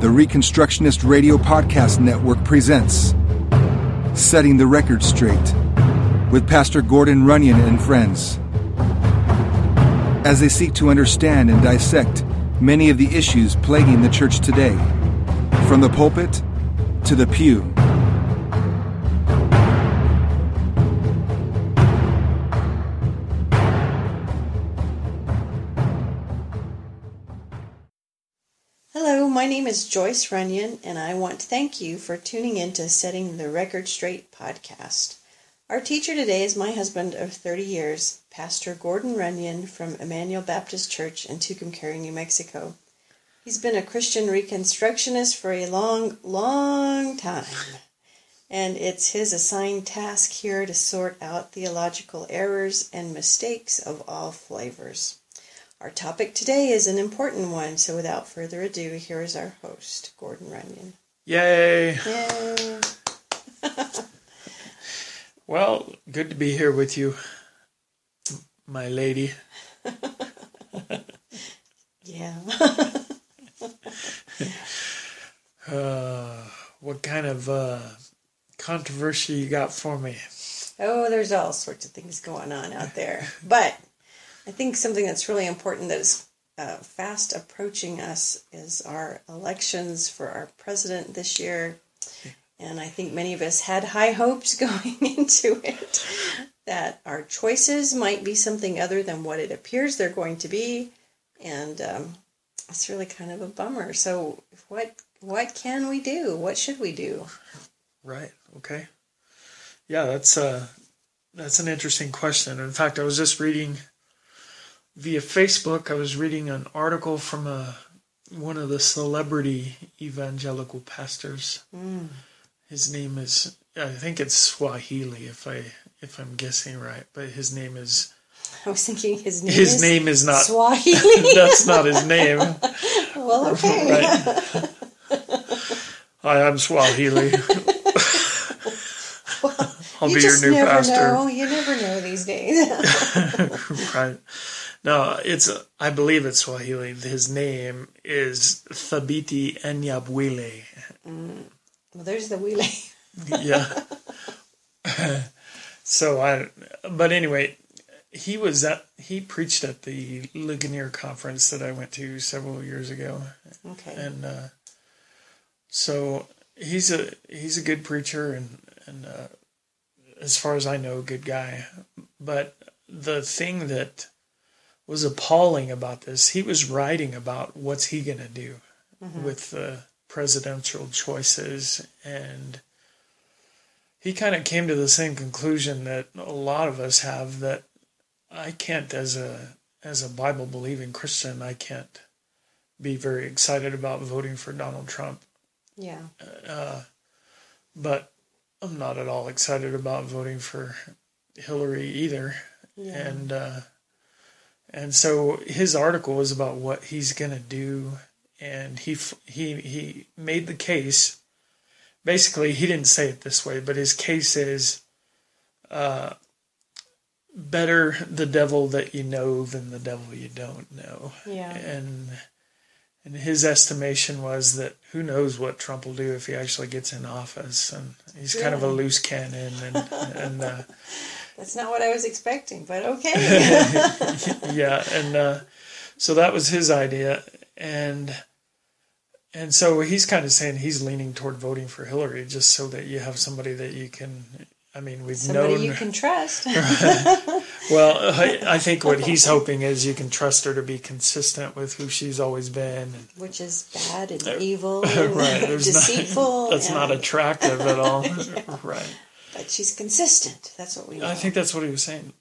The Reconstructionist Radio Podcast Network presents Setting the Record Straight with Pastor Gordon Runyon and friends. As they seek to understand and dissect many of the issues plaguing the church today, from the pulpit to the pew. Name is Joyce Runyon, and I want to thank you for tuning in to Setting the Record Straight podcast. Our teacher today is my husband of 30 years, Pastor Gordon Runyon from Emmanuel Baptist Church in Tucumcari, New Mexico. He's been a Christian Reconstructionist for a long, long time, and it's his assigned task here to sort out theological errors and mistakes of all flavors. Our topic today is an important one, so without further ado, here is our host, Gordon Runyon. Yay! Yay! Well, good to be here with you, my lady. Yeah. Uh, what kind of uh, controversy you got for me? oh, there's all sorts of things going on out there. But I think something that's really important that is uh, fast approaching us is our elections for our president this year. And I think many of us had high hopes going into it that our choices might be something other than what it appears they're going to be. And um, it's really kind of a bummer. So, what what can we do? What should we do? Right. Okay. Yeah, that's uh, that's an interesting question. In fact, I was just reading via Facebook. I was reading an article from a one of the celebrity evangelical pastors. Mm. His name is I think it's Swahili if I if I'm guessing right, but his name is I was thinking his name his is name is not Swahili. that's not his name. well, okay. Right. Hi, I'm Swahili. I'll you be your just new never pastor. know. You never know these days. right. No, it's I believe it's Swahili. His name is Thabiti Anyabwile. well, there's the wheelie. Yeah. so I, but anyway, he was at he preached at the Ligonier conference that I went to several years ago, Okay. and uh, so he's a he's a good preacher and and uh, as far as I know, a good guy. But the thing that was appalling about this, he was writing about what's he going to do mm-hmm. with the presidential choices, and he kind of came to the same conclusion that a lot of us have that I can't, as a as a Bible believing Christian, I can't be very excited about voting for Donald Trump yeah. Uh, uh, but I'm not at all excited about voting for Hillary either. Yeah. And uh, and so his article was about what he's going to do, and he he he made the case. Basically, he didn't say it this way, but his case is, uh, better the devil that you know than the devil you don't know Yeah. and and his estimation was that who knows what Trump will do if he actually gets in office, and he's kind of a loose cannon, and and uh, That's not what I was expecting, but okay. yeah, and uh, so that was his idea, and and so he's kind of saying he's leaning toward voting for Hillary just so that you have somebody that you can. I mean, we've Somebody known. you can trust. Well, I, I think what he's hoping is you can trust her to be consistent with who she's always been. And, Which is bad and evil and right, there's deceitful. not, that's not attractive at all. Right. She's consistent. That's what we know. I think that's what he was saying.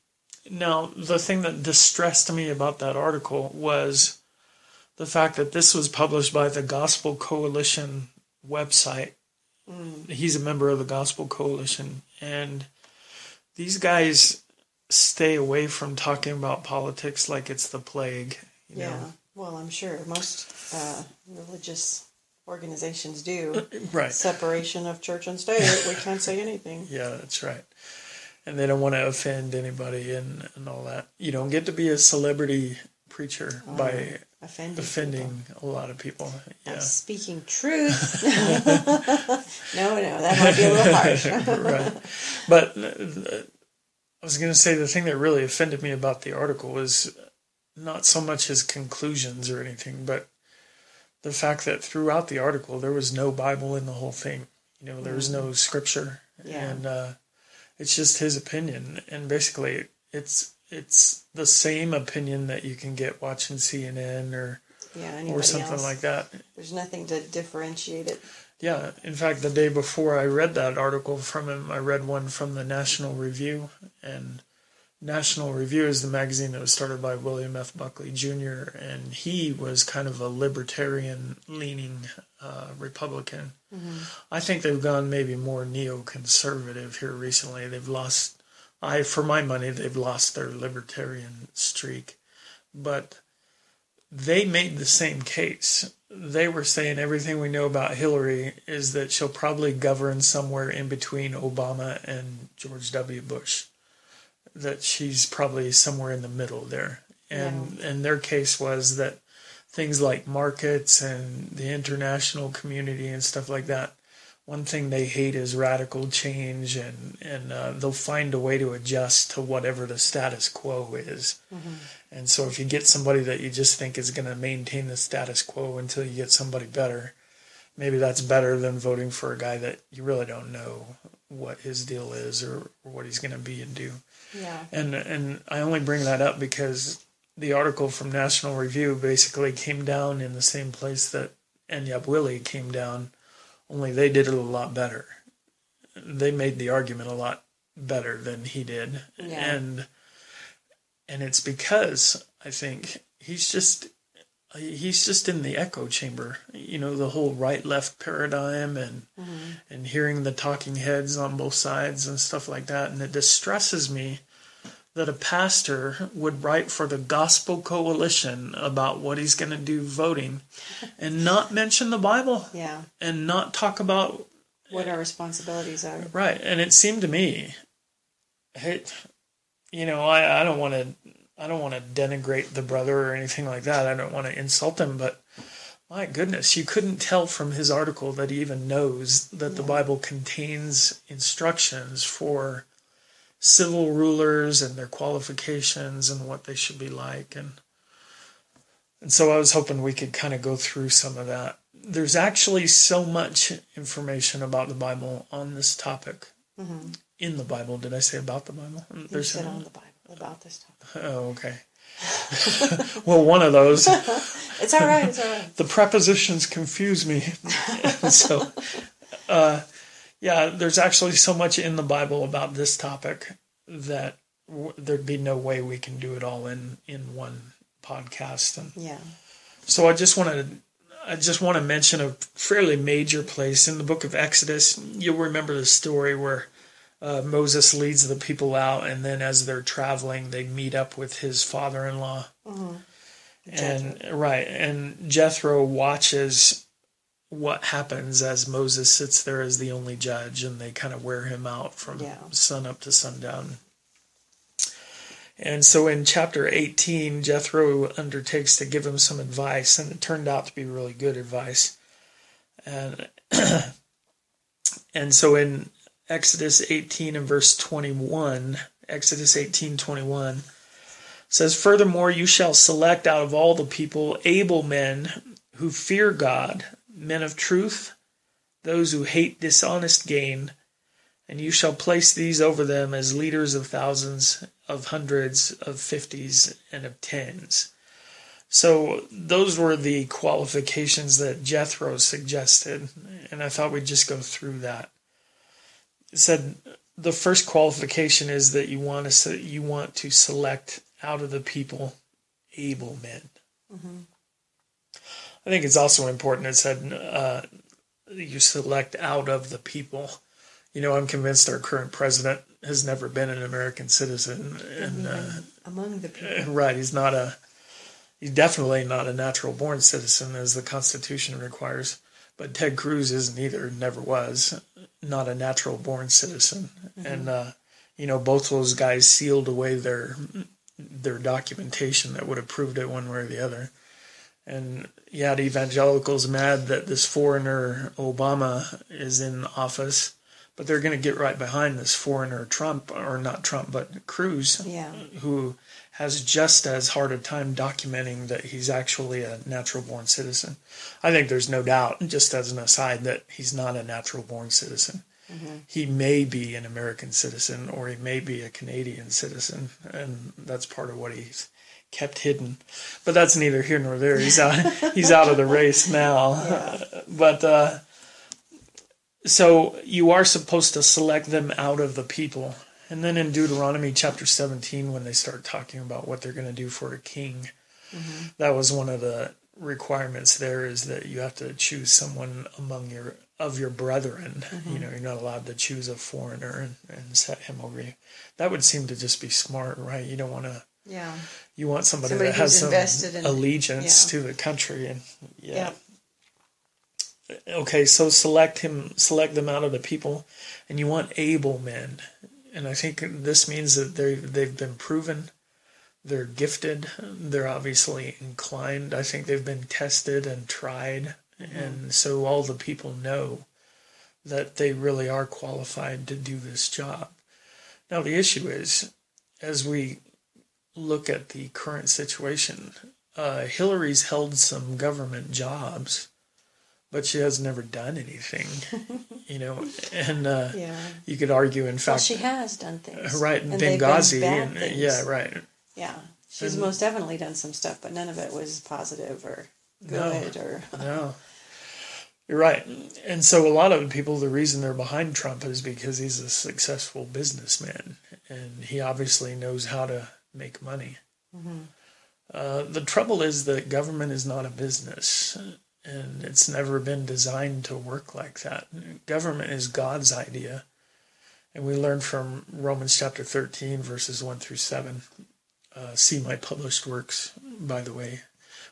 Now, the thing that distressed me about that article was the fact that this was published by the Gospel Coalition website. He's a member of the Gospel Coalition, and these guys stay away from talking about politics like it's the plague. You yeah. know? Well, I'm sure most uh, religious organizations do. Right. Separation of church and state. We can't say anything. Yeah, that's right. And they don't want to offend anybody and, and all that. You don't get to be a celebrity preacher by offending, offending a lot of people. I'm Yeah. speaking truth. no, no, that might be a little harsh. right. But uh, I was going to say the thing that really offended me about the article was not so much his conclusions or anything, but the fact that throughout the article there was no Bible in the whole thing. You know, there was no scripture, Yeah. and uh, it's just his opinion. And basically, it's it's the same opinion that you can get watching CNN or yeah, or something else? like that. There's nothing to differentiate it. Yeah, in fact, the day before I read that article from him, I read one from the National Review, and National Review is the magazine that was started by William F. Buckley Jr., and he was kind of a libertarian leaning uh, Republican. I think they've gone maybe more neoconservative here recently. They've lost, I for my money, they've lost their libertarian streak, but they made the same case. They were saying everything we know about Hillary is that she'll probably govern somewhere in between Obama and George W. Bush. That she's probably somewhere in the middle there. And and their case was that things like markets and the international community and stuff like that. One thing they hate is radical change, and and uh, they'll find a way to adjust to whatever the status quo is. And so, if you get somebody that you just think is going to maintain the status quo until you get somebody better, maybe that's better than voting for a guy that you really don't know what his deal is or, or what he's going to be and do. Yeah. And and I only bring that up because the article from National Review basically came down in the same place that Anyabwile came down, only they did it a lot better. They made the argument a lot better than he did, Yeah. and and it's because I think he's just he's just in the echo chamber. You know, the whole right left paradigm and mm-hmm. and hearing the talking heads on both sides and stuff like that. And it distresses me that a pastor would write for the Gospel Coalition about what he's going to do voting and not mention the Bible Yeah. and not talk about What our responsibilities are. Right, and it seemed to me, hey, you know, I, I don't want to, I don't want to denigrate the brother or anything like that. I don't want to insult him, but my goodness, you couldn't tell from his article that he even knows that the Bible contains instructions for civil rulers and their qualifications and what they should be like, and and so I was hoping we could kind of go through some of that. There's actually so much information about the Bible on this topic mm-hmm. in the Bible. Did I say about the Bible? You There's said on the Bible about this topic. oh, okay. well, one of those. It's all right. It's all right. The prepositions confuse me. so, uh, yeah, there's actually so much in the Bible about this topic that w- there'd be no way we can do it all in in one podcast. And Yeah. so I just want to I just want to mention a fairly major place in the book of Exodus. You'll remember the story where uh, Moses leads the people out, and then as they're traveling, they meet up with his father-in-law, and right, and Jethro watches what happens as Moses sits there as the only judge, and they kind of wear him out from Yeah. sun up to sundown. And so in chapter 18, Jethro undertakes to give him some advice, and it turned out to be really good advice. And and so in Exodus 18 and verse 21, Exodus 18 21 says, Furthermore, you shall select out of all the people able men who fear God, men of truth, those who hate dishonest gain, and you shall place these over them as leaders of thousands, of hundreds, of fifties, and of tens. So those were the qualifications that Jethro suggested, and I thought we'd just go through that. It said the first qualification is that you want to you want to select out of the people able men. I think it's also important. It said uh, you select out of the people. You know, I'm convinced our current president has never been an American citizen, and uh, Among the people. right, he's not a. He's definitely not a natural born citizen, as the Constitution requires. But Ted Cruz isn't either. Never was. Not a natural born citizen, and uh, you know both those guys sealed away their their documentation that would have proved it one way or the other. And yeah, the evangelicals mad that this foreigner Obama is in office, but they're going to get right behind this foreigner Trump, or not Trump, but Cruz, Yeah. who has just as hard a time documenting that he's actually a natural born citizen. I think there's no doubt, just as an aside, that he's not a natural born citizen. He may be an American citizen or he may be a Canadian citizen, and that's part of what he's kept hidden. But that's neither here nor there. He's out. he's out of the race now. But uh, so you are supposed to select them out of the people. And then in Deuteronomy chapter 17, when they start talking about what they're going to do for a king, mm-hmm. that was one of the requirements there is that you have to choose someone among your of your brethren. Mm-hmm. You know, you're not allowed to choose a foreigner and, and set him over you. That would seem to just be smart, right? You don't want to. Yeah. You want somebody, Somebody that has some in- allegiance yeah. to the country, and yeah. Yeah. Okay, so select him, select them out of the people, and you want able men, and I think this means that they they've been proven, they're gifted, they're obviously inclined. I think they've been tested and tried, and so all the people know that they really are qualified to do this job. Now the issue is, as we look at the current situation, uh, Hillary's held some government jobs, but she has never done anything, you know. And uh, Yeah. you could argue, in fact, Well, she has done things. right in And Benghazi, and, things. yeah, right. Yeah. She's And- most definitely done some stuff, but none of it was positive or No. good or No. You're right. And so a lot of people, the reason they're behind Trump is because he's a successful businessman and he obviously knows how to make money. Uh, the trouble is that government is not a business and it's never been designed to work like that. Government is God's idea. And we learn from Romans chapter 13, verses 1 through 7. Uh, see my published works, by the way.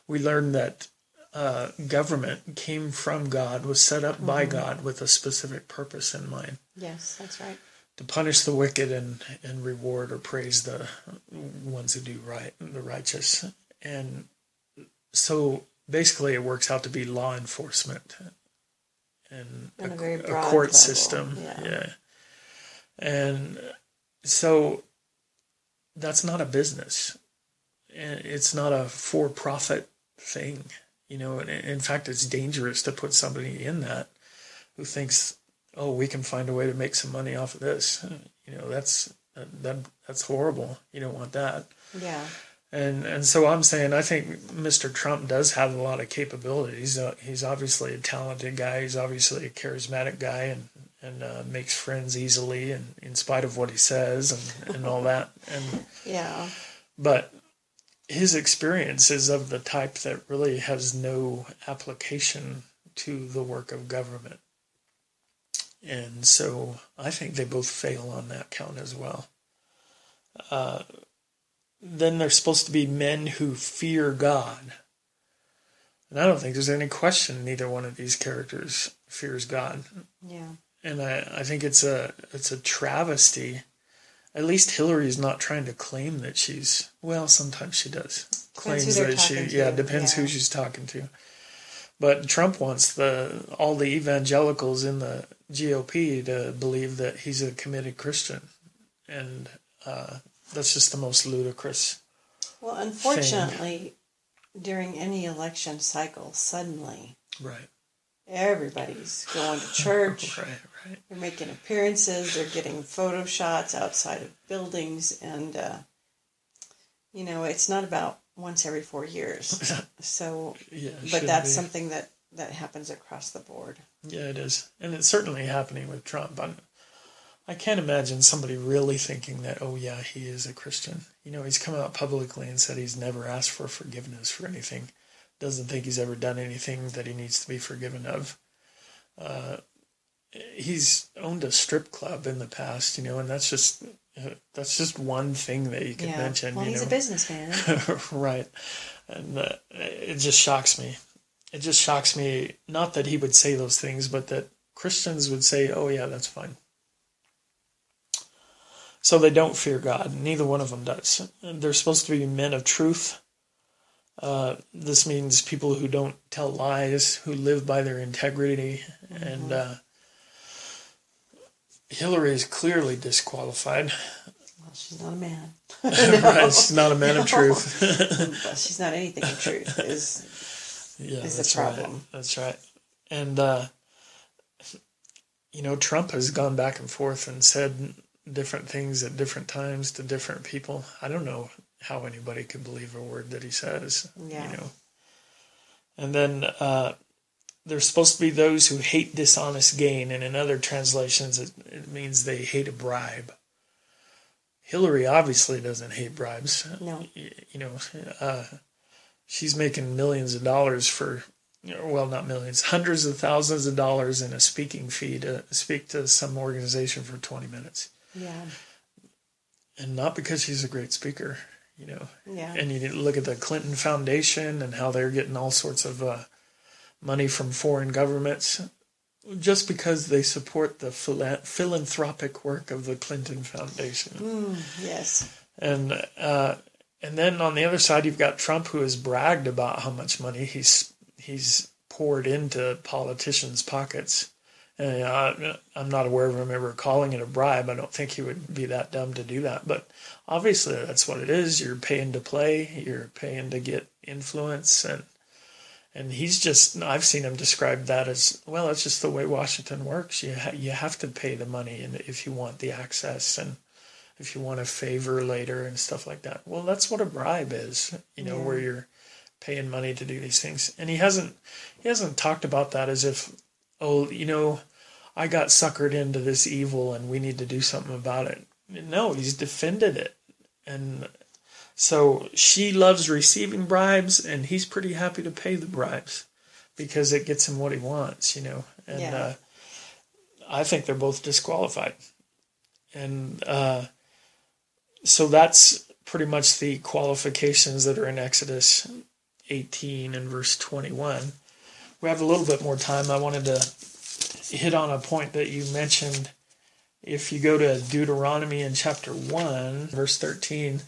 We learn that uh, government came from God, was set up by God with a specific purpose in mind yes, that's right. to punish the wicked and, and reward or praise the ones who do right, the righteous. And so basically, it works out to be law enforcement and a, a a court level, system. yeah. yeah. And so that's not a business. And It's not a for profit thing. You know, and in fact, it's dangerous to put somebody in that who thinks, oh, we can find a way to make some money off of this. You know, that's that, that that's horrible. You don't want that. Yeah. And and so I'm saying I think Mr. Trump does have a lot of capabilities. Uh, he's obviously a talented guy. He's obviously a charismatic guy, and and uh, makes friends easily, and in spite of what he says and, and all that. And Yeah. but his experience is of the type that really has no application to the work of government. And so I think they both fail on that count as well. Uh, then they're supposed to be men who fear God. And I don't think there's any question neither one of these characters fears God Yeah. and I, I think it's a it's a travesty. At least Hillary's not trying to claim that she's well. Sometimes she does claims that she to, yeah depends yeah. who she's talking to. But Trump wants the all the evangelicals in the GOP to believe that he's a committed Christian, and uh, that's just the most ludicrous. Well, unfortunately, during any election cycle, suddenly Right, everybody's going to church. right, right. They're making appearances. They're getting photo shots outside of buildings, and uh, you know it's not about once every four years. So, Yeah, but that's be. something that that happens across the board. Yeah, it is, and it's certainly happening with Trump. I can't imagine somebody really thinking that, oh yeah, he is a Christian. You know, he's come out publicly and said he's never asked for forgiveness for anything. Doesn't think he's ever done anything that he needs to be forgiven of. Uh, he's owned a strip club in the past, you know, and that's just that's just one thing that you can yeah. mention. well, you he's know? a businessman. right. And uh, it just shocks me. It just shocks me, not that he would say those things, but that Christians would say, oh, yeah, that's fine. So they don't fear God. Neither one of them does. They're supposed to be men of truth. Uh, this means people who don't tell lies, who live by their integrity. Mm-hmm. And uh, Hillary is clearly disqualified. Well, she's not a man. no. right, she's not a man no. of truth. well, she's not anything of truth. Is yeah, is that's the problem? Right. That's right. And uh, you know, Trump has gone back and forth and said different things at different times to different people. I don't know how anybody could believe a word that he says. Yeah. You know. And then uh, there's supposed to be those who hate dishonest gain, and in other translations, it, it means they hate a bribe. Hillary obviously doesn't hate bribes. No. You, you know, uh, she's making millions of dollars for, well, not millions, hundreds of thousands of dollars in a speaking fee to speak to some organization for 20 minutes. Yeah. And not because she's a great speaker, you know. Yeah. And you look at the Clinton Foundation and how they're getting all sorts of uh, money from foreign governments just because they support the philanthropic work of the Clinton Foundation. Mm, yes. And uh, and then on the other side, you've got Trump, who has bragged about how much money he's he's poured into politicians' pockets. And uh, I'm not aware of him ever calling it a bribe. I don't think he would be that dumb to do that. But obviously, that's what it is. You're paying to play. You're paying to get influence, and and he's just I've seen him describe that as well. It's just the way Washington works. You ha- you have to pay the money, and if you want the access, and if you want a favor later and stuff like that. Well, that's what a bribe is. You know, yeah. where you're paying money to do these things. And he hasn't he hasn't talked about that as if oh, you know, I got suckered into this evil and we need to do something about it. No, he's defended it. And so she loves receiving bribes and he's pretty happy to pay the bribes because it gets him what he wants, you know. And yeah. uh, I think they're both disqualified. And uh, so that's pretty much the qualifications that are in Exodus 18 and verse 21 we have a little bit more time, I wanted to hit on a point that you mentioned. If you go to Deuteronomy in chapter 1, verse 13,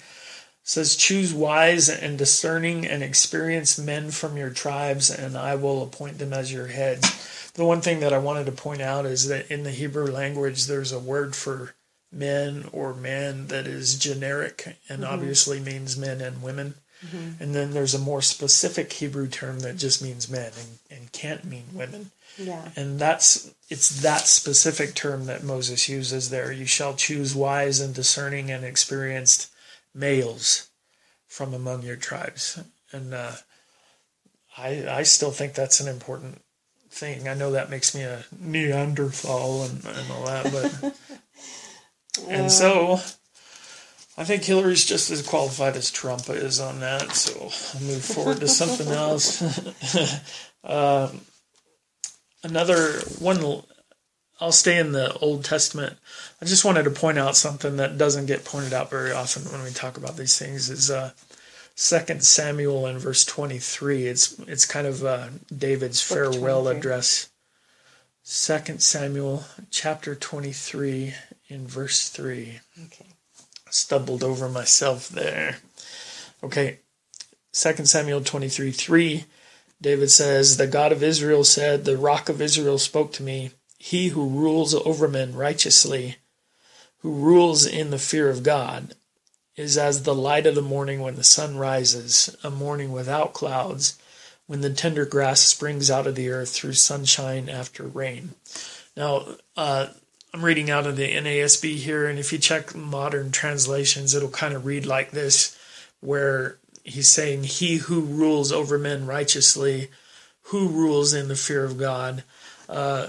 says, Choose wise and discerning and experienced men from your tribes, and I will appoint them as your heads. The one thing that I wanted to point out is that in the Hebrew language, there's a word for men or man that is generic and mm-hmm. obviously means men and women. Mm-hmm. And then there's a more specific Hebrew term that just means men and, and can't mean women. Yeah. And that's it's that specific term that Moses uses there. You shall choose wise and discerning and experienced males from among your tribes. And uh, I I still think that's an important thing. I know that makes me a Neanderthal and, and all that, but and so I think Hillary's just as qualified as Trump is on that, so I'll move forward to something else. uh, another one, I'll stay in the Old Testament. I just wanted to point out something that doesn't get pointed out very often when we talk about these things is uh, Second Samuel in verse 23. It's it's kind of uh, David's farewell address. Second Samuel chapter 23 in verse 3. Okay stumbled over myself there. Okay, 2 Samuel 23 3, David says, The God of Israel said, The rock of Israel spoke to me, He who rules over men righteously, who rules in the fear of God, is as the light of the morning when the sun rises, a morning without clouds, when the tender grass springs out of the earth through sunshine after rain. Now, uh, I'm reading out of the NASB here, and if you check modern translations, it'll kind of read like this, where he's saying, He who rules over men righteously, who rules in the fear of God. Uh,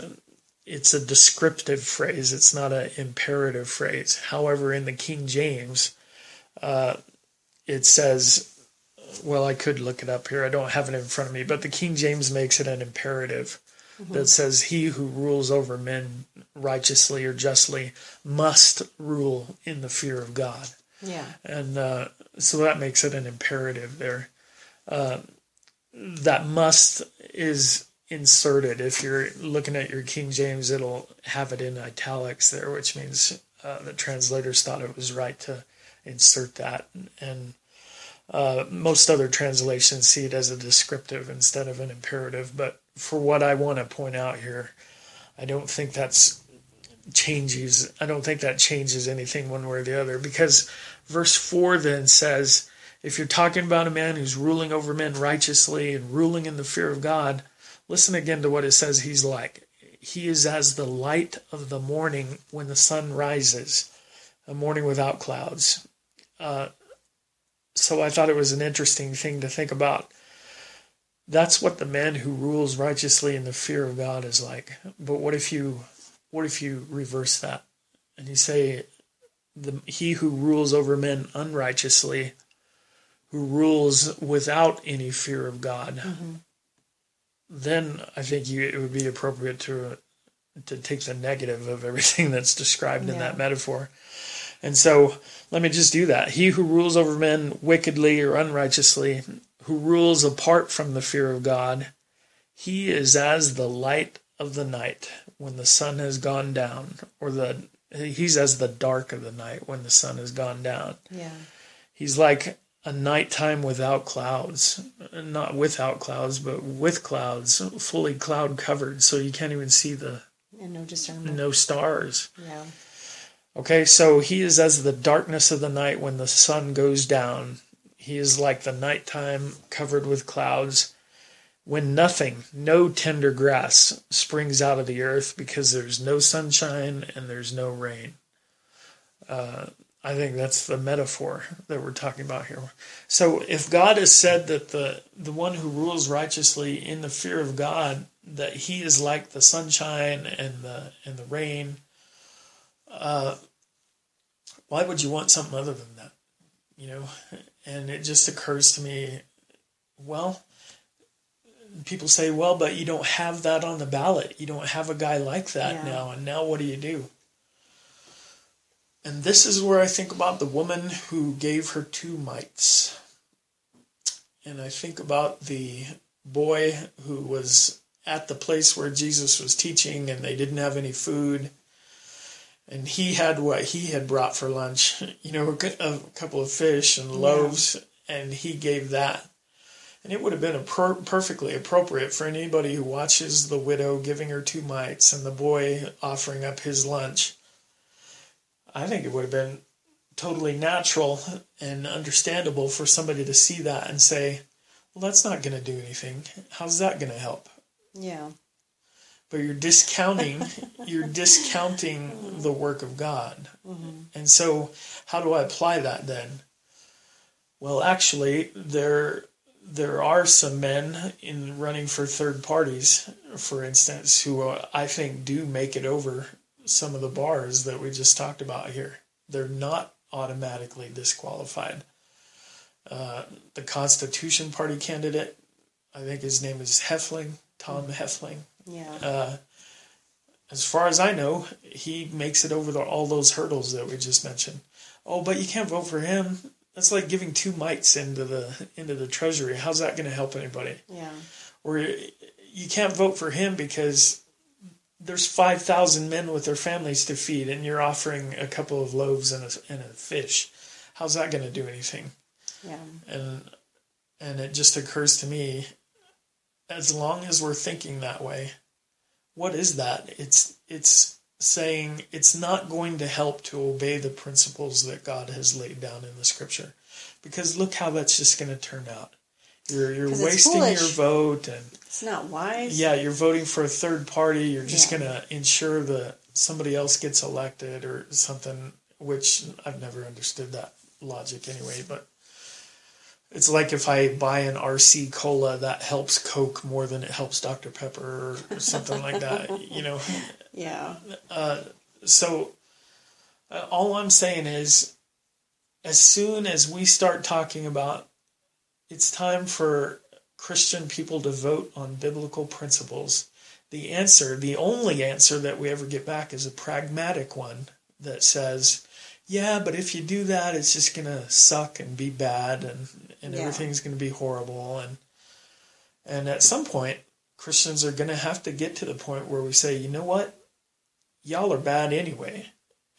it's a descriptive phrase, it's not an imperative phrase. However, in the King James, uh, it says, well, I could look it up here. I don't have it in front of me, but the King James makes it an imperative mm-hmm. that says, He who rules over men righteously or justly must rule in the fear of God. Yeah. And uh, so that makes it an imperative there. Uh, that must is inserted. If you're looking at your King James, it'll have it in italics there, which means uh, the translators thought it was right to insert that, and uh, most other translations see it as a descriptive instead of an imperative. But for what I want to point out here, I don't think that's changes. I don't think that changes anything one way or the other because verse four then says, if you're talking about a man who's ruling over men righteously and ruling in the fear of God, listen again to what it says he's like. He is as the light of the morning when the sun rises, a morning without clouds. Uh, so I thought it was an interesting thing to think about. That's what the man who rules righteously in the fear of God is like. But what if you what if you reverse that and you say the he who rules over men unrighteously who rules without any fear of God mm-hmm. then I think you, it would be appropriate to to take the negative of everything that's described yeah. in that metaphor and so let me just do that. He who rules over men wickedly or unrighteously, who rules apart from the fear of God, he is as the light of the night when the sun has gone down, or the he's as the dark of the night when the sun has gone down. Yeah. He's like a nighttime without clouds, not without clouds, but with clouds, fully cloud covered, so you can't even see the and no discernment, no stars. Yeah. Okay, so he is as the darkness of the night when the sun goes down. He is like the nighttime covered with clouds when nothing, no tender grass springs out of the earth because there's no sunshine and there's no rain. Uh, I think that's the metaphor that we're talking about here. So if God has said that the, the one who rules righteously in the fear of God, that he is like the sunshine and the and the rain, uh, why would you want something other than that? You know, and it just occurs to me, well, people say, well, but you don't have that on the ballot. You don't have a guy like that yeah. now. And now what do you do? And this is where I think about the woman who gave her two mites. And I think about the boy who was at the place where Jesus was teaching and they didn't have any food and he had what he had brought for lunch, you know, a couple of fish and loaves, yeah. and he gave that. And it would have been per- perfectly appropriate for anybody who watches the widow giving her two mites and the boy offering up his lunch. I think it would have been totally natural and understandable for somebody to see that and say, well, that's not going to do anything. How's that going to help? Yeah but you're discounting you're discounting the work of God. Mm-hmm. And so how do I apply that then? Well, actually there there are some men in running for third parties, for instance, who uh, I think do make it over some of the bars that we just talked about here. They're not automatically disqualified. Uh, the Constitution Party candidate, I think his name is Heflin, Tom mm-hmm. Heflin. Yeah. Uh, as far as I know, he makes it over the, all those hurdles that we just mentioned. Oh, but you can't vote for him. That's like giving two mites into the into the treasury. How's that going to help anybody? Yeah. Or you can't vote for him because there's five thousand men with their families to feed, and you're offering a couple of loaves and a, and a fish. How's that going to do anything? Yeah. And and it just occurs to me as long as we're thinking that way, what is that? It's it's saying it's not going to help to obey the principles that God has laid down in the scripture. Because look how that's just going to turn out. You're you're wasting your vote and it's not wise. Yeah, you're voting for a third party. You're just yeah. going to ensure that somebody else gets elected or something which I've never understood that logic anyway, but it's like if I buy an RC cola that helps Coke more than it helps Dr Pepper or something like that, you know. Yeah. Uh, so uh, all I'm saying is, as soon as we start talking about, it's time for Christian people to vote on biblical principles. The answer, the only answer that we ever get back, is a pragmatic one that says, yeah, but if you do that, it's just going to suck and be bad and, and yeah. everything's going to be horrible. And, and at some point, Christians are going to have to get to the point where we say, you know what? Y'all are bad anyway.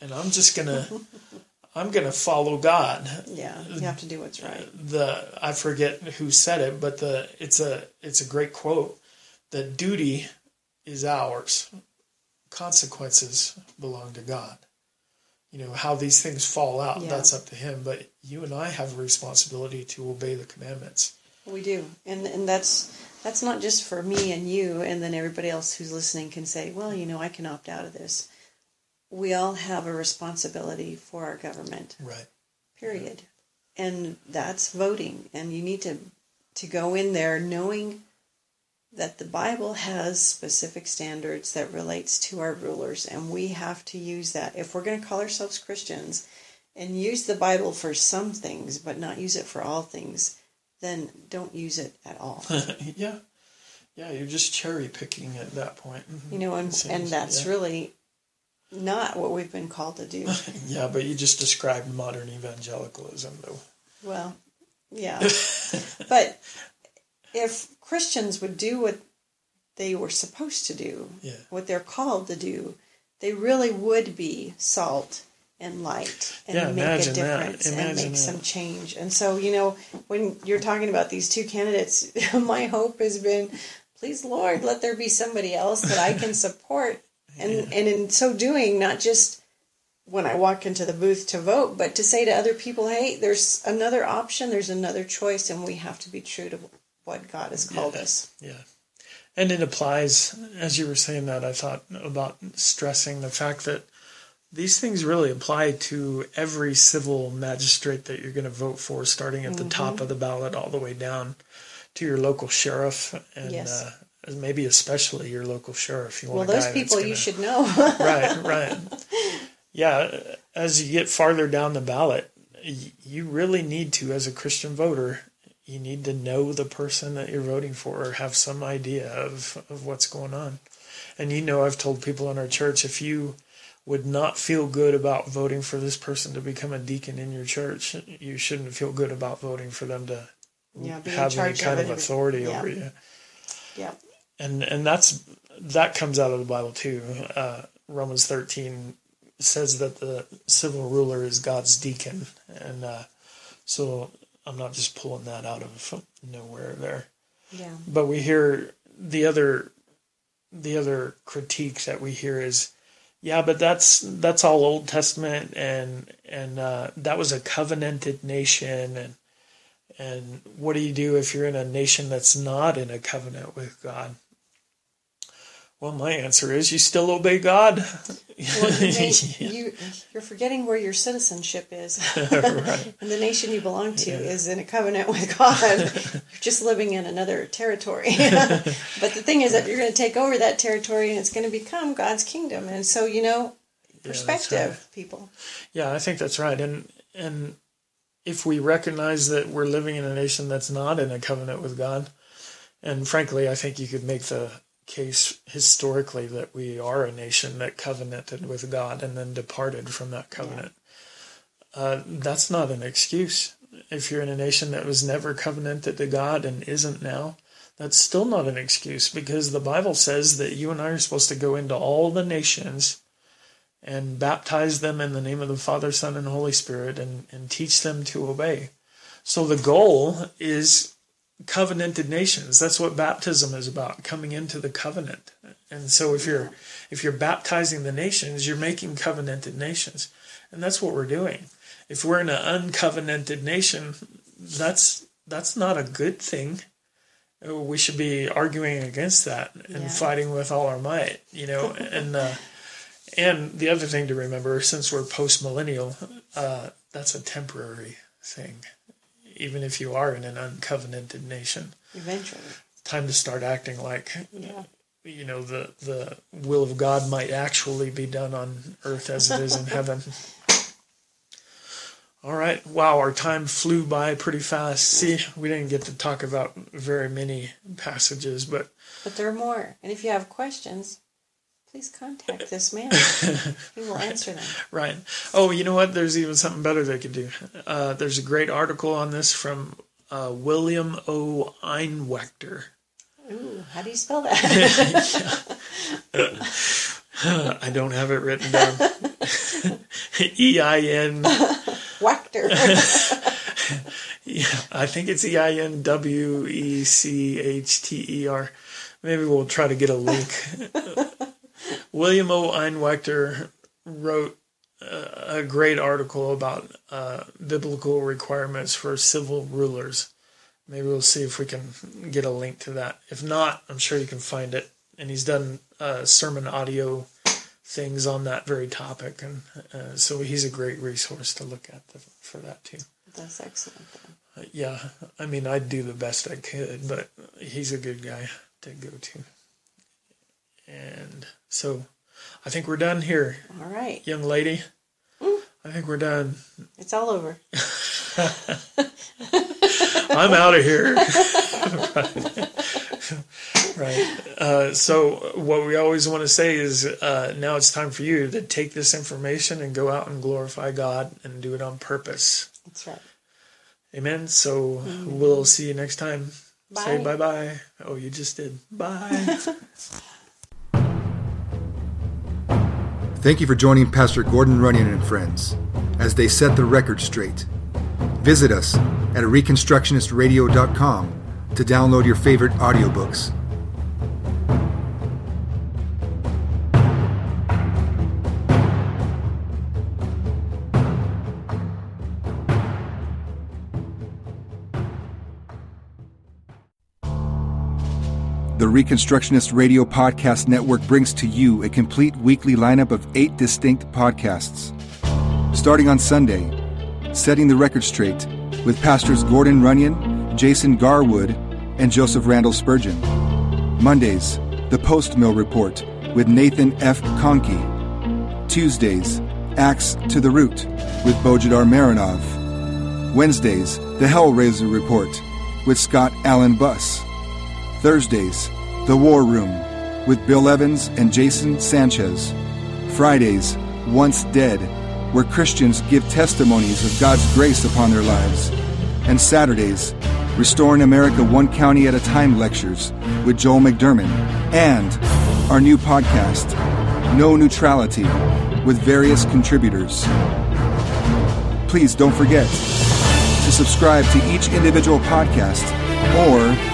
and I'm just gonna I'm gonna follow God. Yeah, you have to do what's right. The I forget who said it, but the it's a it's a great quote. The duty is ours. Consequences belong to God. You know, how these things fall out, Yeah. that's up to him. But you and I have a responsibility to obey the commandments. We do, and and that's that's not just for me and you, and then everybody else who's listening can say, well, you know, I can opt out of this. We all have a responsibility for our government. Right. period and that's voting and you need to to go in there knowing that the bible has specific standards that relates to our rulers and we have to use that if we're going to call ourselves christians and use the bible for some things but not use it for all things then don't use it at all yeah. Yeah, you're just cherry picking at that point. Mm-hmm. you know and, Seems- and that's yeah. really not what we've been called to do Yeah, but you just described modern evangelicalism, though. Well, yeah. but if Christians would do what they were supposed to do, Yeah. what they're called to do, they really would be salt and light and Yeah, make a difference and make that. some change. And so, you know, when you're talking about these two candidates, my hope has been, please Lord, let there be somebody else that I can support. And and in so doing, not just when I walk into the booth to vote, but to say to other people, hey, there's another option, there's another choice, and we have to be true to what God has called us. Yeah. And it applies, as you were saying that, I thought about stressing the fact that these things really apply to every civil magistrate that you're going to vote for, starting at the top Mm-hmm. of the ballot all the way down to your local sheriff and Yes. uh, maybe especially your local sheriff. You want a those people you gonna- should know. right, right. Yeah, as you get farther down the ballot, you really need to, as a Christian voter, you need to know the person that you're voting for or have some idea of, of what's going on. And you know, I've told people in our church if you would not feel good about voting for this person to become a deacon in your church, you shouldn't feel good about voting for them to yeah, have any kind of of authority yeah. over you Yeah, and and that's that comes out of the Bible too. Uh, Romans thirteen says that the civil ruler is God's deacon, and uh, so I'm not just pulling that out of nowhere there. yeah, But we hear the other the other critique that we hear is, yeah, but that's that's all Old Testament, and and uh, that was a covenanted nation, and and what do you do if you're in a nation that's not in a covenant with God? Well, my answer is you still obey God. Well, you may, you, you're forgetting where your citizenship is. right. and the nation you belong to is in a covenant with God. you're just living in another territory. but the thing is that you're going to take over that territory and it's going to become God's kingdom. And so, you know, perspective, people. Yeah, I think that's right. And and if we recognize that we're living in a nation that's not in a covenant with God, and frankly, I think you could make the case historically that we are a nation that covenanted with God and then departed from that covenant. Uh, that's not an excuse. If you're in a nation that was never covenanted to God and isn't now, that's still not an excuse because the Bible says that you and I are supposed to go into all the nations and baptize them in the name of the Father, Son, and Holy Spirit and, and teach them to obey. So the goal is covenanted nations. That's what baptism is about, coming into the covenant. And so if you're if you're baptizing the nations, you're making covenanted nations. And that's what we're doing. If we're in an uncovenanted nation, that's that's not a good thing. We should be arguing against that and Yeah. fighting with all our might, you know, and uh, and the other thing to remember, since we're post millennial, uh, that's a temporary thing. Even if you are in an uncovenanted nation, Eventually. time to start acting like Yeah. you know the the will of God might actually be done on earth as it is in heaven. All right. Wow, our time flew by pretty fast. See, we didn't get to talk about very many passages, but But there are more. And if you have questions, please contact this man. he will answer them. Right. Oh, you know what? There's even something better they could do. Uh, there's a great article on this from uh, William O. Einwechter. Ooh, how do you spell that? I don't have it written down. E I N. Wachter. Yeah, I think it's E I N W E C H T E R. Maybe we'll try to get a link. William O. Einwachter wrote a, a great article about uh, biblical requirements for civil rulers. Maybe we'll see if we can get a link to that. If not, I'm sure you can find it. And he's done uh, sermon audio things on that very topic, and uh, so he's a great resource to look at the, for that too. That's excellent. Uh, yeah, I mean, I'd do the best I could, but he's a good guy to go to. And so I think we're done here, All right. young lady. I think we're done. It's all over. I'm out of here. right. Uh, so, what we always want to say is uh, now it's time for you to take this information and go out and glorify God and do it on purpose. That's right. Amen. So, we'll see you next time. Say Bye. bye bye. Oh, you just did. Bye. Thank you for joining Pastor Gordon Runyon and friends as they set the record straight. Visit us at reconstructionistradio.com to download your favorite audiobooks. Reconstructionist Radio Podcast Network brings to you a complete weekly lineup of eight distinct podcasts. Starting on Sunday, Setting the Record Straight with Pastors Gordon Runyon, Jason Garwood, and Joseph Randall Spurgeon. Mondays, The PostMil Report with Nathan F. Conkey. Tuesdays, Axe to the Root with Bojidar Marinov. Wednesdays, The Hellraiser Report with Scott Alan Buss. Thursdays, The War Room with Bill Evans and Jason Sanchez. Fridays, Once Dead, where Christians give testimonies of God's grace upon their lives. And Saturdays, Restoring America One County at a Time lectures with Joel McDurmon. And our new podcast, No Neutrality, with various contributors. Please don't forget to subscribe to each individual podcast or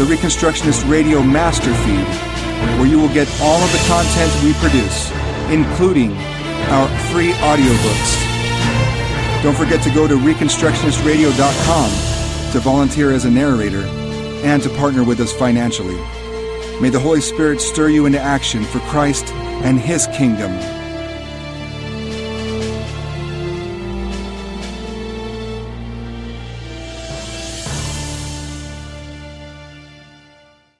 the Reconstructionist Radio Master Feed, where you will get all of the content we produce, including our free audiobooks. Don't forget to go to ReconstructionistRadio.com to volunteer as a narrator and to partner with us financially. May the Holy Spirit stir you into action for Christ and His kingdom